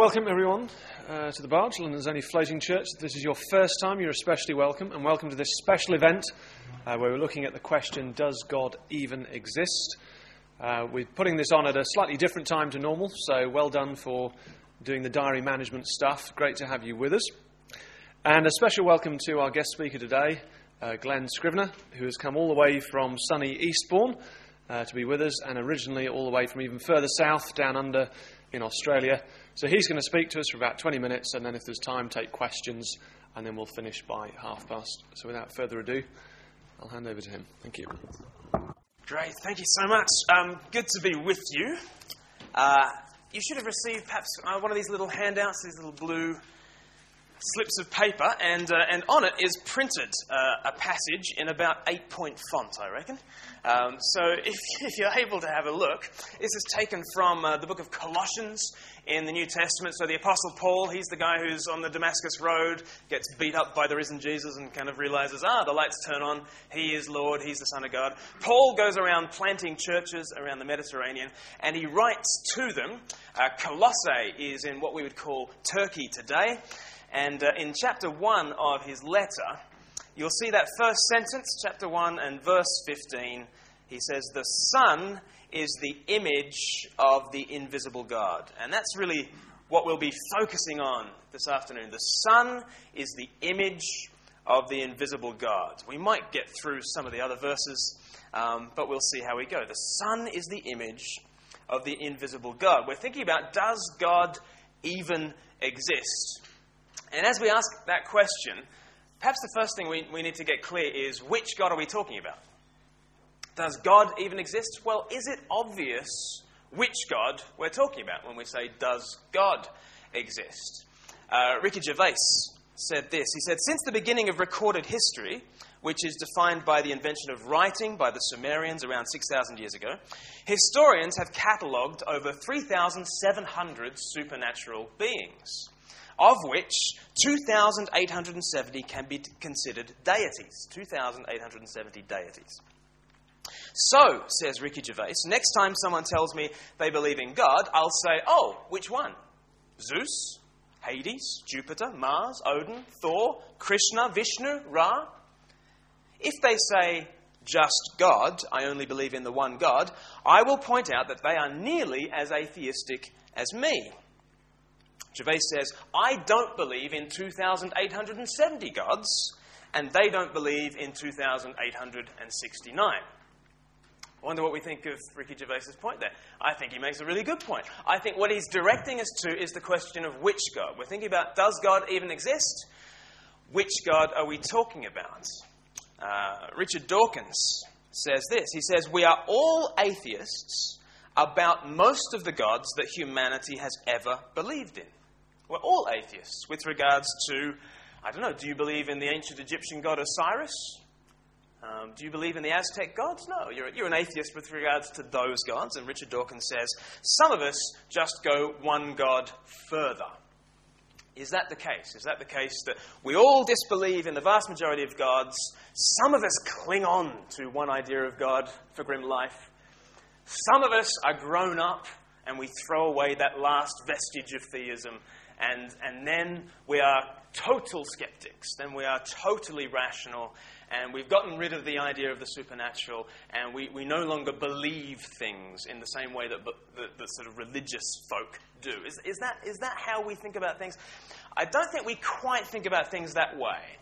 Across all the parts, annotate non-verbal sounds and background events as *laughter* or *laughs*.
Welcome, everyone, uh, to the Barge, London's only floating church. If this is your first time, you're especially welcome, and welcome to this special event uh, where we're looking at the question Does God even exist? Uh, we're putting this on at a slightly different time to normal, so well done for doing the diary management stuff. Great to have you with us. And a special welcome to our guest speaker today, uh, Glen Scrivener, who has come all the way from sunny Eastbourne uh, to be with us, and originally all the way from even further south, down under in Australia. So he's going to speak to us for about 20 minutes, and then if there's time, take questions, and then we'll finish by half past. So without further ado, I'll hand over to him. Thank you. Great, thank you so much. Um, good to be with you. Uh, you should have received perhaps uh, one of these little handouts, these little blue slips of paper, and, uh, and on it is printed uh, a passage in about eight point font, I reckon. Um, so if, *laughs* if, you're able to have a look, this is taken from uh, the book of Colossians in the New Testament. So the Apostle Paul, he's the guy who's on the Damascus Road, gets beat up by the risen Jesus, and kind of realizes, ah, the lights turn on. He is Lord, he's the Son of God. Paul goes around planting churches around the Mediterranean, and he writes to them. Uh, Colossae is in what we would call Turkey today. And uh, in chapter 1 of his letter, you'll see that first sentence, chapter 1 and verse 15. He says, The Son is the image of the invisible God. And that's really what we'll be focusing on this afternoon. The Son is the image of the invisible God. We might get through some of the other verses, um, but we'll see how we go. The Son is the image of the invisible God. We're thinking about does God even exist? And as we ask that question, perhaps the first thing we, we need to get clear is which God are we talking about? Does God even exist? Well, is it obvious which God we're talking about when we say, Does God exist? Uh, Ricky Gervais said this. He said, Since the beginning of recorded history, which is defined by the invention of writing by the Sumerians around 6,000 years ago, historians have catalogued over 3,700 supernatural beings of which 2,870 can be considered deities. 2,870 deities. So, says Ricky Gervais, next time someone tells me they believe in God, I'll say, oh, which one? Zeus, Hades, Jupiter, Mars, Odin, Thor, Krishna, Vishnu, Ra? If they say, just God, I only believe in the one God, I will point out that they are nearly as atheistic as me. Gervais says, I don't believe in 2,870 gods, and they don't believe in 2,869. I wonder what we think of Ricky Gervais's point there. I think he makes a really good point. I think what he's directing us to is the question of which God. We're thinking about does God even exist? Which God are we talking about? Uh, Richard Dawkins says this. He says, We are all atheists about most of the gods that humanity has ever believed in. We're all atheists with regards to, I don't know, do you believe in the ancient Egyptian god Osiris? Um, do you believe in the Aztec gods? No, you're, you're an atheist with regards to those gods. And Richard Dawkins says some of us just go one god further. Is that the case? Is that the case that we all disbelieve in the vast majority of gods? Some of us cling on to one idea of God for grim life. Some of us are grown up and we throw away that last vestige of theism and, and then we are total skeptics. Then we are totally rational. And we've gotten rid of the idea of the supernatural. And we, we no longer believe things in the same way that the, the sort of religious folk do. Is, is, that, is that how we think about things? I don't think we quite think about things that way.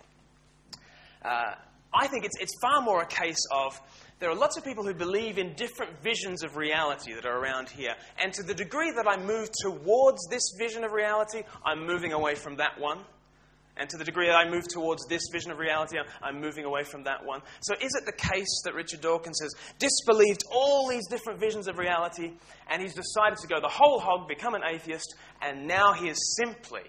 Uh, I think it's, it's far more a case of there are lots of people who believe in different visions of reality that are around here. And to the degree that I move towards this vision of reality, I'm moving away from that one. And to the degree that I move towards this vision of reality, I'm moving away from that one. So, is it the case that Richard Dawkins has disbelieved all these different visions of reality and he's decided to go the whole hog, become an atheist, and now he is simply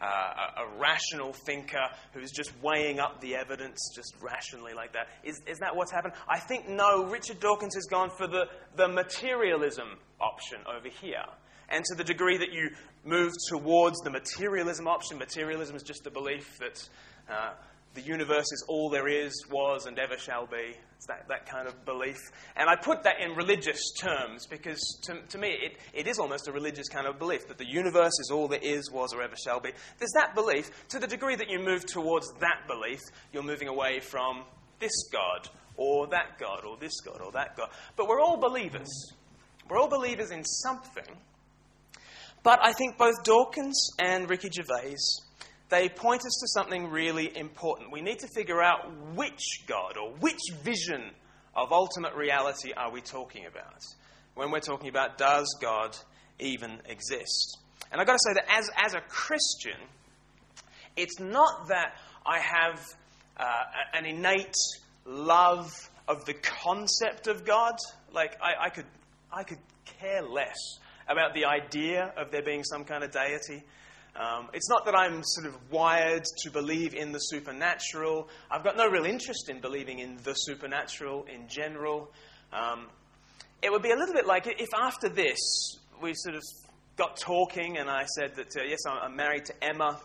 uh, a, rational thinker who's just weighing up the evidence just rationally like that. Is, is that what's happened? I think no. Richard Dawkins has gone for the, the materialism option over here. And to the degree that you move towards the materialism option, materialism is just the belief that uh, the universe is all there is, was, and ever shall be. It's that, that kind of belief. And I put that in religious terms because to, to me it, it is almost a religious kind of belief that the universe is all there is, was, or ever shall be. There's that belief. To the degree that you move towards that belief, you're moving away from this God, or that God, or this God, or that God. But we're all believers. We're all believers in something. But I think both Dawkins and Ricky Gervais they point us to something really important. We need to figure out which God or which vision of ultimate reality are we talking about when we're talking about does God even exist? And I've got to say that as, as a Christian, it's not that I have uh, an innate love of the concept of God. Like, I, I, could, I could care less about the idea of there being some kind of deity. Um, it's not that I'm sort of wired to believe in the supernatural. I've got no real interest in believing in the supernatural in general. Um, it would be a little bit like if after this we sort of got talking and I said that, uh, yes, I'm married to Emma.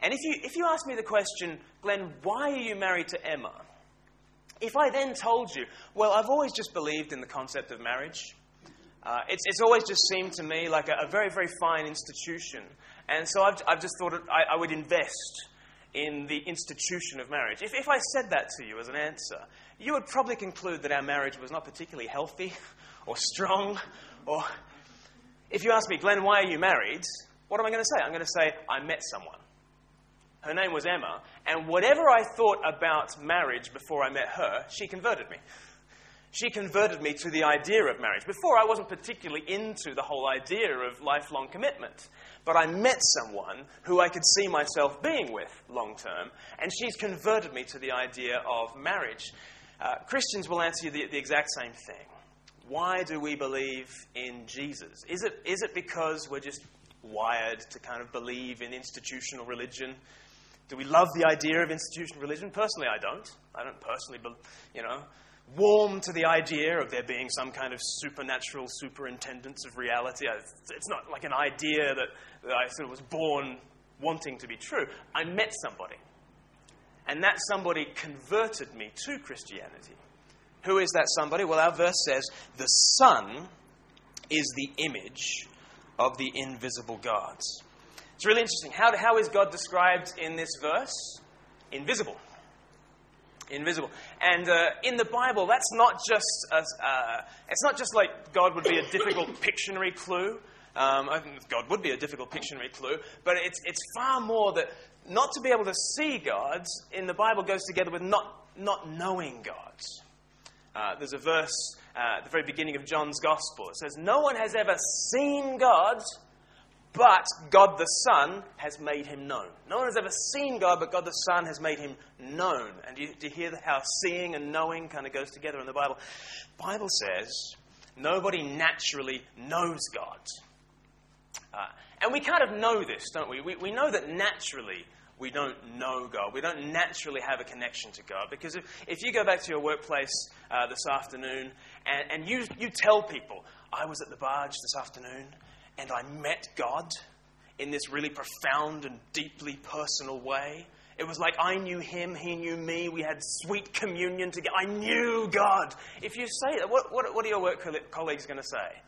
And if you, if you ask me the question, Glen, why are you married to Emma? If I then told you, well, I've always just believed in the concept of marriage, uh, it's, it's always just seemed to me like a, a very, very fine institution. And so I've, I've just thought I, I, would invest in the institution of marriage. If, if I said that to you as an answer, you would probably conclude that our marriage was not particularly healthy *laughs* or strong. Or if you ask me, Glen, why are you married? What am I going to say? I'm going to say, I met someone. Her name was Emma, and whatever I thought about marriage before I met her, she converted me. She converted me to the idea of marriage. Before, I wasn't particularly into the whole idea of lifelong commitment. But I met someone who I could see myself being with long term, and she's converted me to the idea of marriage. Uh, Christians will answer you the, the exact same thing. Why do we believe in Jesus? Is it, is it because we're just wired to kind of believe in institutional religion? Do we love the idea of institutional religion? Personally, I don't. I don't personally, you know, warm to the idea of there being some kind of supernatural superintendence of reality. It's not like an idea that, that I sort of was born wanting to be true. I met somebody, and that somebody converted me to Christianity. Who is that somebody? Well, our verse says, The Son is the image of the invisible God. It's really interesting. How, how is God described in this verse? Invisible invisible. And uh, in the Bible, that's not just a, uh, it's not just like God would be a difficult *coughs* Pictionary clue. Um, I think God would be a difficult Pictionary clue, but it's, it's far more that not to be able to see God in the Bible goes together with not, not knowing God. Uh, there's a verse uh, at the very beginning of John's Gospel. It says, No one has ever seen God, but God the Son has made him known. No one has ever seen God, but God the Son has made him known. And do you, do you hear how seeing and knowing kind of goes together in the Bible? The Bible says nobody naturally knows God. Uh, and we kind of know this, don't we? we? We know that naturally we don't know God. We don't naturally have a connection to God. Because if, if you go back to your workplace uh, this afternoon and, and you, you tell people, I was at the barge this afternoon and I met God in this really profound and deeply personal way. It was like I knew him, he knew me, we had sweet communion together. I knew God. If you say that, what, what, what are your work colleagues going to say?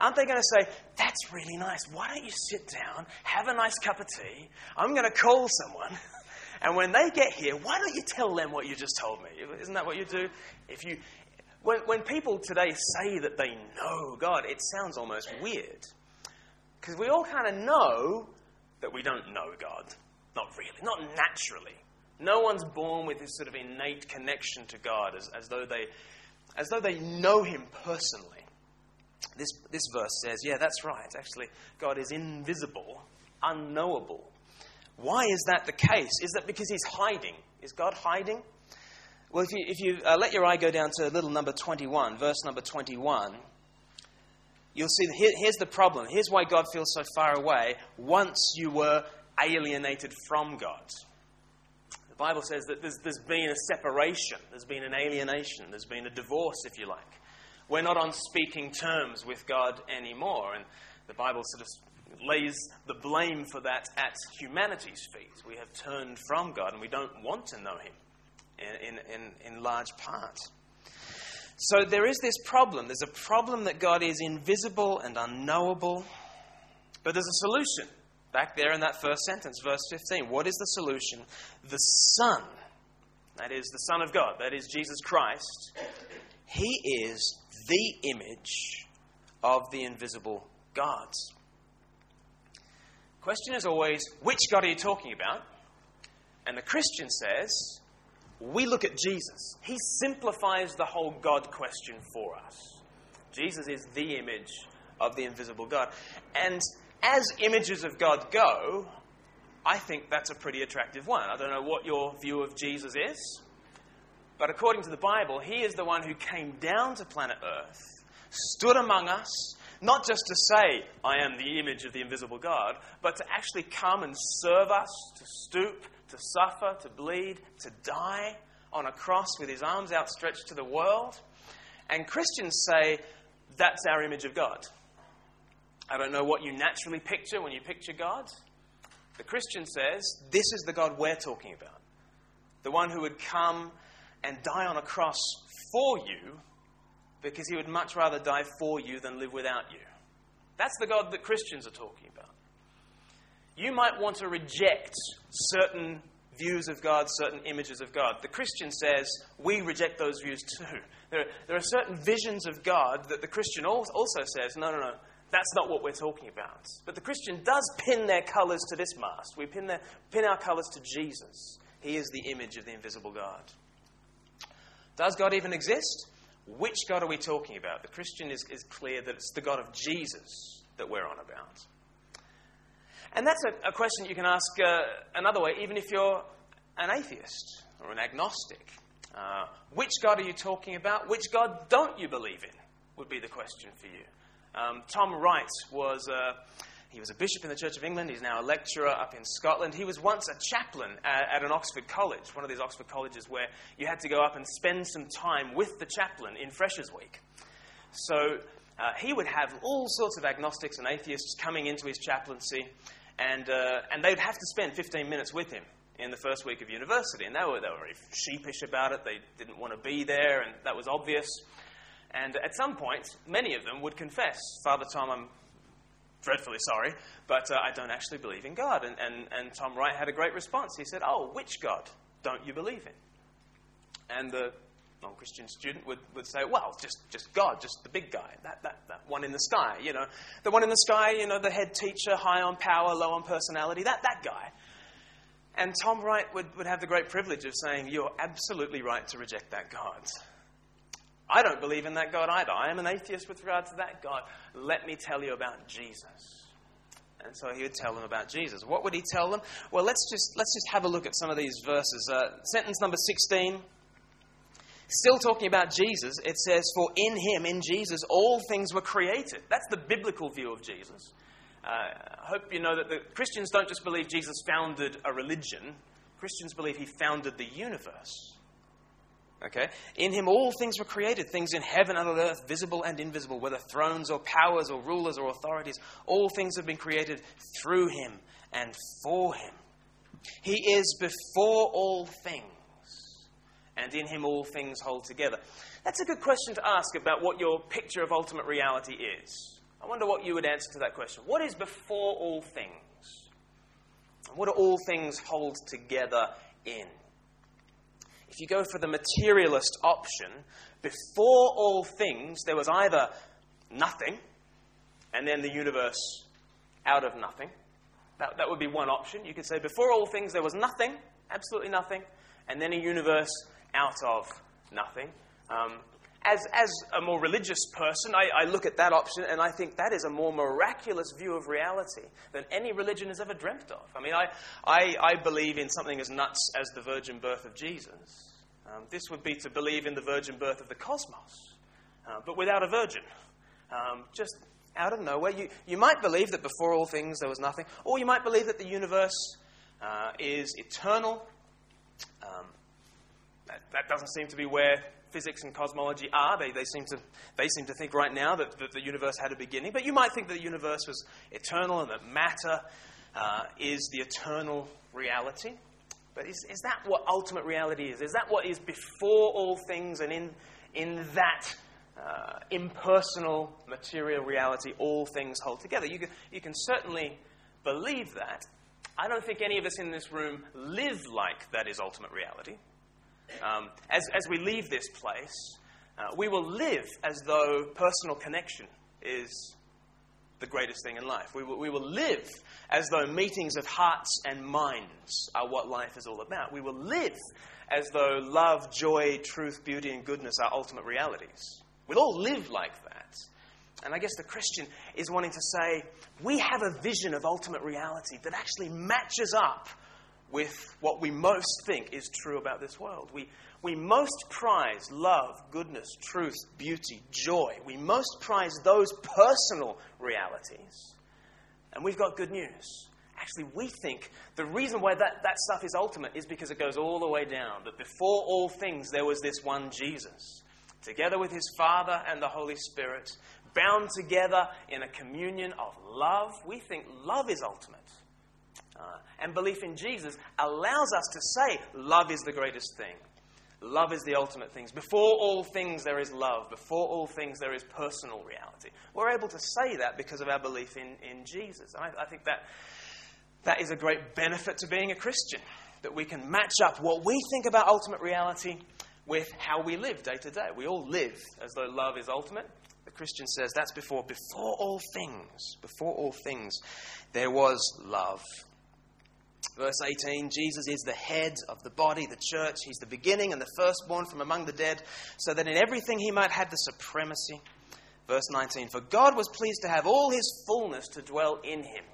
Aren't they going to say, That's really nice. Why don't you sit down, have a nice cup of tea? I'm going to call someone. *laughs* And when they get here, why don't you tell them what you just told me? Isn't that what you do? If you, when, when people today say that they know God, it sounds almost weird. Because we all kind of know that we don't know God. Not really, not naturally. No one's born with this sort of innate connection to God as, as, though, they, as though they know Him personally. This, this verse says, yeah, that's right. Actually, God is invisible, unknowable. Why is that the case? Is that because He's hiding? Is God hiding? Well, if you, if you uh, let your eye go down to little number 21, verse number 21, you'll see here, here's the problem. Here's why God feels so far away once you were alienated from God. The Bible says that there's, there's been a separation, there's been an alienation, there's been a divorce, if you like. We're not on speaking terms with God anymore. And the Bible sort of lays the blame for that at humanity's feet. We have turned from God and we don't want to know Him in, in, in large part. So there is this problem. There's a problem that God is invisible and unknowable, but there's a solution. Back there in that first sentence, verse 15. What is the solution? The Son, that is the Son of God, that is Jesus Christ, He is the image of the invisible God. Question is always, which God are you talking about? And the Christian says, we look at Jesus. He simplifies the whole God question for us. Jesus is the image of the invisible God. And as images of God go, I think that's a pretty attractive one. I don't know what your view of Jesus is, but according to the Bible, he is the one who came down to planet Earth, stood among us, not just to say, I am the image of the invisible God, but to actually come and serve us, to stoop, to suffer, to bleed, to die on a cross with his arms outstretched to the world. And Christians say, that's our image of God. I don't know what you naturally picture when you picture God. The Christian says, this is the God we're talking about. The one who would come and die on a cross for you because he would much rather die for you than live without you. That's the God that Christians are talking about. You might want to reject certain views of God, certain images of God. The Christian says we reject those views too. There, there are certain visions of God that the Christian also says, no, no, no, that's not what we're talking about. But the Christian does pin their colours to this mast. We pin, their, pin our colours to Jesus. He is the image of the invisible God. Does God even exist? Which God are we talking about? The Christian is, is clear that it's the God of Jesus that we're on about. And that's a, a question you can ask uh, another way, even if you're an atheist or an agnostic. Uh, which God are you talking about? Which God don't you believe in? Would be the question for you. Um, Tom Wright was. Uh, he was a bishop in the Church of England. He's now a lecturer up in Scotland. He was once a chaplain at, at, an Oxford college, one of these Oxford colleges where you had to go up and spend some time with the chaplain in Freshers Week. So uh, he would have all sorts of agnostics and atheists coming into his chaplaincy, and, uh, and they would have to spend 15 minutes with him in the first week of university. And they were, they were very sheepish about it. They didn't want to be there, and that was obvious. And at some point, many of them would confess, Father Tom, I'm dreadfully sorry, but uh, I don't actually believe in God. And, and, and Tom Wright had a great response. He said, Oh, which God don't you believe in? And the non Christian student would, would say, Well, just, just God, just the big guy, that, that, that one in the sky, you know. The one in the sky, you know, the head teacher, high on power, low on personality, that, that guy. And Tom Wright would, would have the great privilege of saying, You're absolutely right to reject that God. I don't believe in that God either. I am an atheist with regard to that God. Let me tell you about Jesus. And so he would tell them about Jesus. What would he tell them? Well, let's just, let's just have a look at some of these verses. Uh, sentence number 16 Still talking about Jesus, it says, For in him, in Jesus, all things were created. That's the biblical view of Jesus. Uh, I hope you know that the Christians don't just believe Jesus founded a religion, Christians believe he founded the universe. Okay? In him all things were created, things in heaven and on earth, visible and invisible, whether thrones or powers or rulers or authorities. All things have been created through him and for him. He is before all things and in him all things hold together. That's a good question to ask about what your picture of ultimate reality is. I wonder what you would answer to that question. What is before all things? What do all things hold together in? If you go for the materialist option, before all things, there was either nothing and then the universe out of nothing. That, that would be one option. You could say, before all things, there was nothing, absolutely nothing, and then a universe out of nothing. Um, as, as a more religious person, I, I, look at that option and I think that is a more miraculous view of reality than any religion has ever dreamt of. I mean, I, I, I believe in something as nuts as the virgin birth of Jesus. Um, this would be to believe in the virgin birth of the cosmos, uh, but without a virgin. Um, just out of nowhere. You, you might believe that before all things there was nothing, or you might believe that the universe uh, is eternal. Um, that, that doesn't seem to be where physics and cosmology are. They, they, seem, to, they seem to think right now that, that the universe had a beginning, but you might think that the universe was eternal and that matter uh, is the eternal reality. But is, is that what ultimate reality is? Is that what is before all things and in, in that uh, impersonal material reality all things hold together? You can, you can certainly believe that. I don't think any of us in this room live like that is ultimate reality. Um, as, as we leave this place, uh, we will live as though personal connection is the greatest thing in life. We will, we will live as though meetings of hearts and minds are what life is all about. We will live as though love, joy, truth, beauty, and goodness are ultimate realities. We'll all live like that. And I guess the Christian is wanting to say, we have a vision of ultimate reality that actually matches up with what we most think is true about this world. We, we most prize love, goodness, truth, beauty, joy. We most prize those personal realities. And we've got good news. Actually, we think the reason why that, that stuff is ultimate is because it goes all the way down. That before all things, there was this one Jesus, together with his Father and the Holy Spirit, bound together in a communion of love. We think love is ultimate. Uh, and belief in Jesus allows us to say love is the greatest thing. Love is the ultimate thing. Before all things, there is love. Before all things, there is personal reality. We're able to say that because of our belief in, in Jesus. And I, I think that that is a great benefit to being a Christian, that we can match up what we think about ultimate reality with how we live day to day. We all live as though love is ultimate. The Christian says that's before, before all things, before all things, there was love. Verse 18 Jesus is the head of the body, the church. He's the beginning and the firstborn from among the dead, so that in everything he might have the supremacy. Verse 19 For God was pleased to have all his fullness to dwell in him.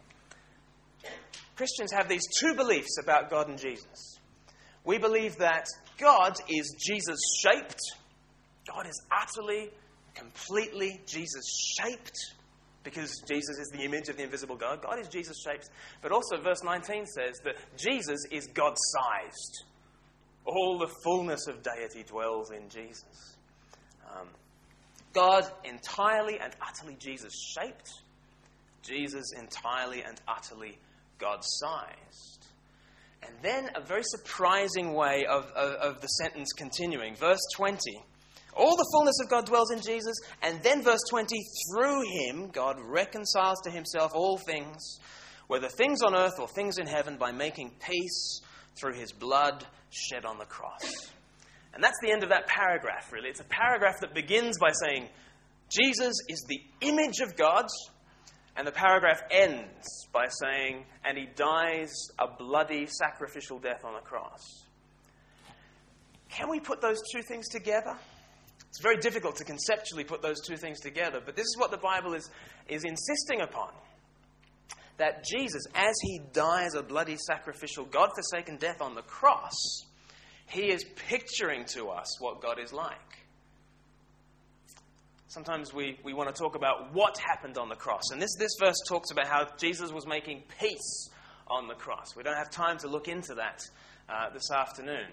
Christians have these two beliefs about God and Jesus. We believe that God is Jesus shaped, God is utterly, completely Jesus shaped because Jesus is the image of the invisible God. God is Jesus shaped. But also, verse 19 says that Jesus is God sized. All the fullness of deity dwells in Jesus. Um, God entirely and utterly Jesus shaped, Jesus entirely and utterly God sized. And then a very surprising way of, of, of the sentence continuing. Verse 20 all the fullness of God dwells in Jesus. And then, verse 20, through him, God reconciles to himself all things, whether things on earth or things in heaven, by making peace through his blood shed on the cross. And that's the end of that paragraph, really. It's a paragraph that begins by saying, Jesus is the image of God. And the paragraph ends by saying, and he dies a bloody sacrificial death on the cross. Can we put those two things together? It's very difficult to conceptually put those two things together, but this is what the Bible is, is insisting upon. That Jesus, as he dies a bloody sacrificial, God forsaken death on the cross, he is picturing to us what God is like. Sometimes we, we want to talk about what happened on the cross. And this, this verse talks about how Jesus was making peace on the cross. We don't have time to look into that uh, this afternoon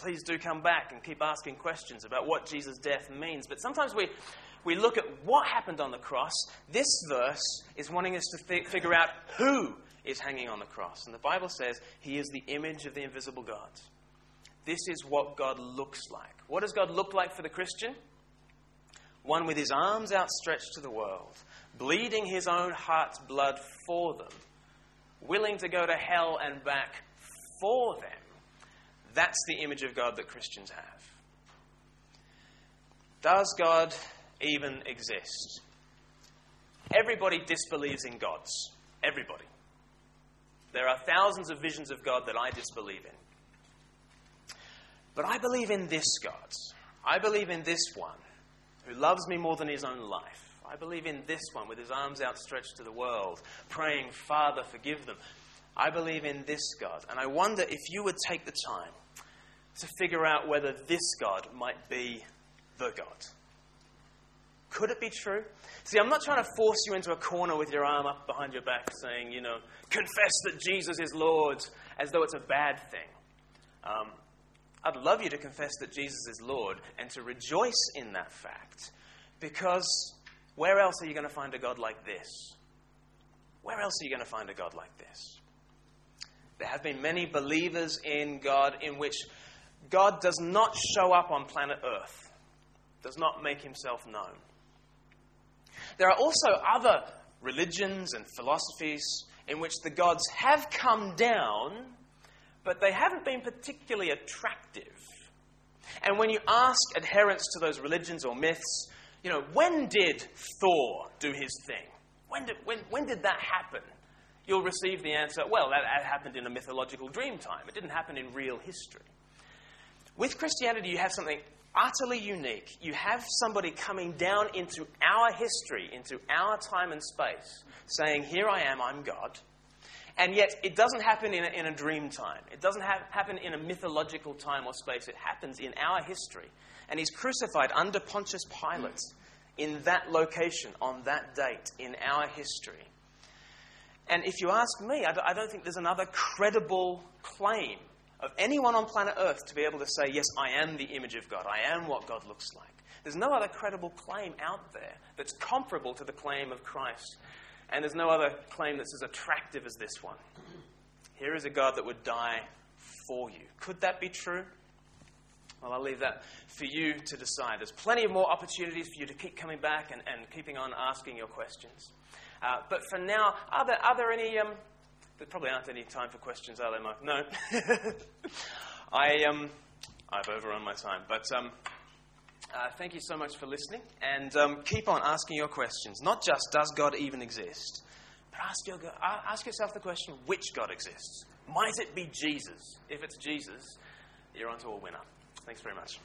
please do come back and keep asking questions about what Jesus' death means. But sometimes we, we look at what happened on the cross. This verse is wanting us to th- figure out who is hanging on the cross. And the Bible says he is the image of the invisible God. This is what God looks like. What does God look like for the Christian? One with his arms outstretched to the world, bleeding his own heart's blood for them, willing to go to hell and back for them that's the image of God that Christians have. Does God even exist? Everybody disbelieves in gods. Everybody. There are thousands of visions of God that I disbelieve in. But I believe in this God. I believe in this one who loves me more than his own life. I believe in this one with his arms outstretched to the world, praying, Father, forgive them. I believe in this God. And I wonder if you would take the time to figure out whether this God might be the God. Could it be true? See, I'm not trying to force you into a corner with your arm up behind your back saying, you know, confess that Jesus is Lord as though it's a bad thing. Um, I'd love you to confess that Jesus is Lord and to rejoice in that fact because where else are you going to find a God like this? Where else are you going to find a God like this? There have been many believers in God in which God does not show up on planet Earth, does not make himself known. There are also other religions and philosophies in which the gods have come down, but they haven't been particularly attractive. And when you ask adherents to those religions or myths, you know, when did Thor do his thing? When did, when, when did that happen? You'll receive the answer, well, that, that happened in a mythological dream time. It didn't happen in real history. With Christianity, you have something utterly unique. You have somebody coming down into our history, into our time and space, saying, Here I am, I'm God. And yet, it doesn't happen in a, in a dream time. It doesn't have, happen in a mythological time or space. It happens in our history. And he's crucified under Pontius Pilate in that location, on that date, in our history. And if you ask me, I don't think there's another credible claim of anyone on planet Earth to be able to say, Yes, I am the image of God. I am what God looks like. There's no other credible claim out there that's comparable to the claim of Christ. And there's no other claim that's as attractive as this one. Here is a God that would die for you. Could that be true? Well, I'll leave that for you to decide. There's plenty of more opportunities for you to keep coming back and, and keeping on asking your questions. Uh, but for now, are there, are there any. Um, there probably aren't any time for questions, are there, Mark? No. *laughs* I, um, I've overrun my time. But um, uh, thank you so much for listening. And um, keep on asking your questions. Not just, does God even exist? But ask, your, ask yourself the question, which God exists? Might it be Jesus? If it's Jesus, you're onto a winner. Thanks very much.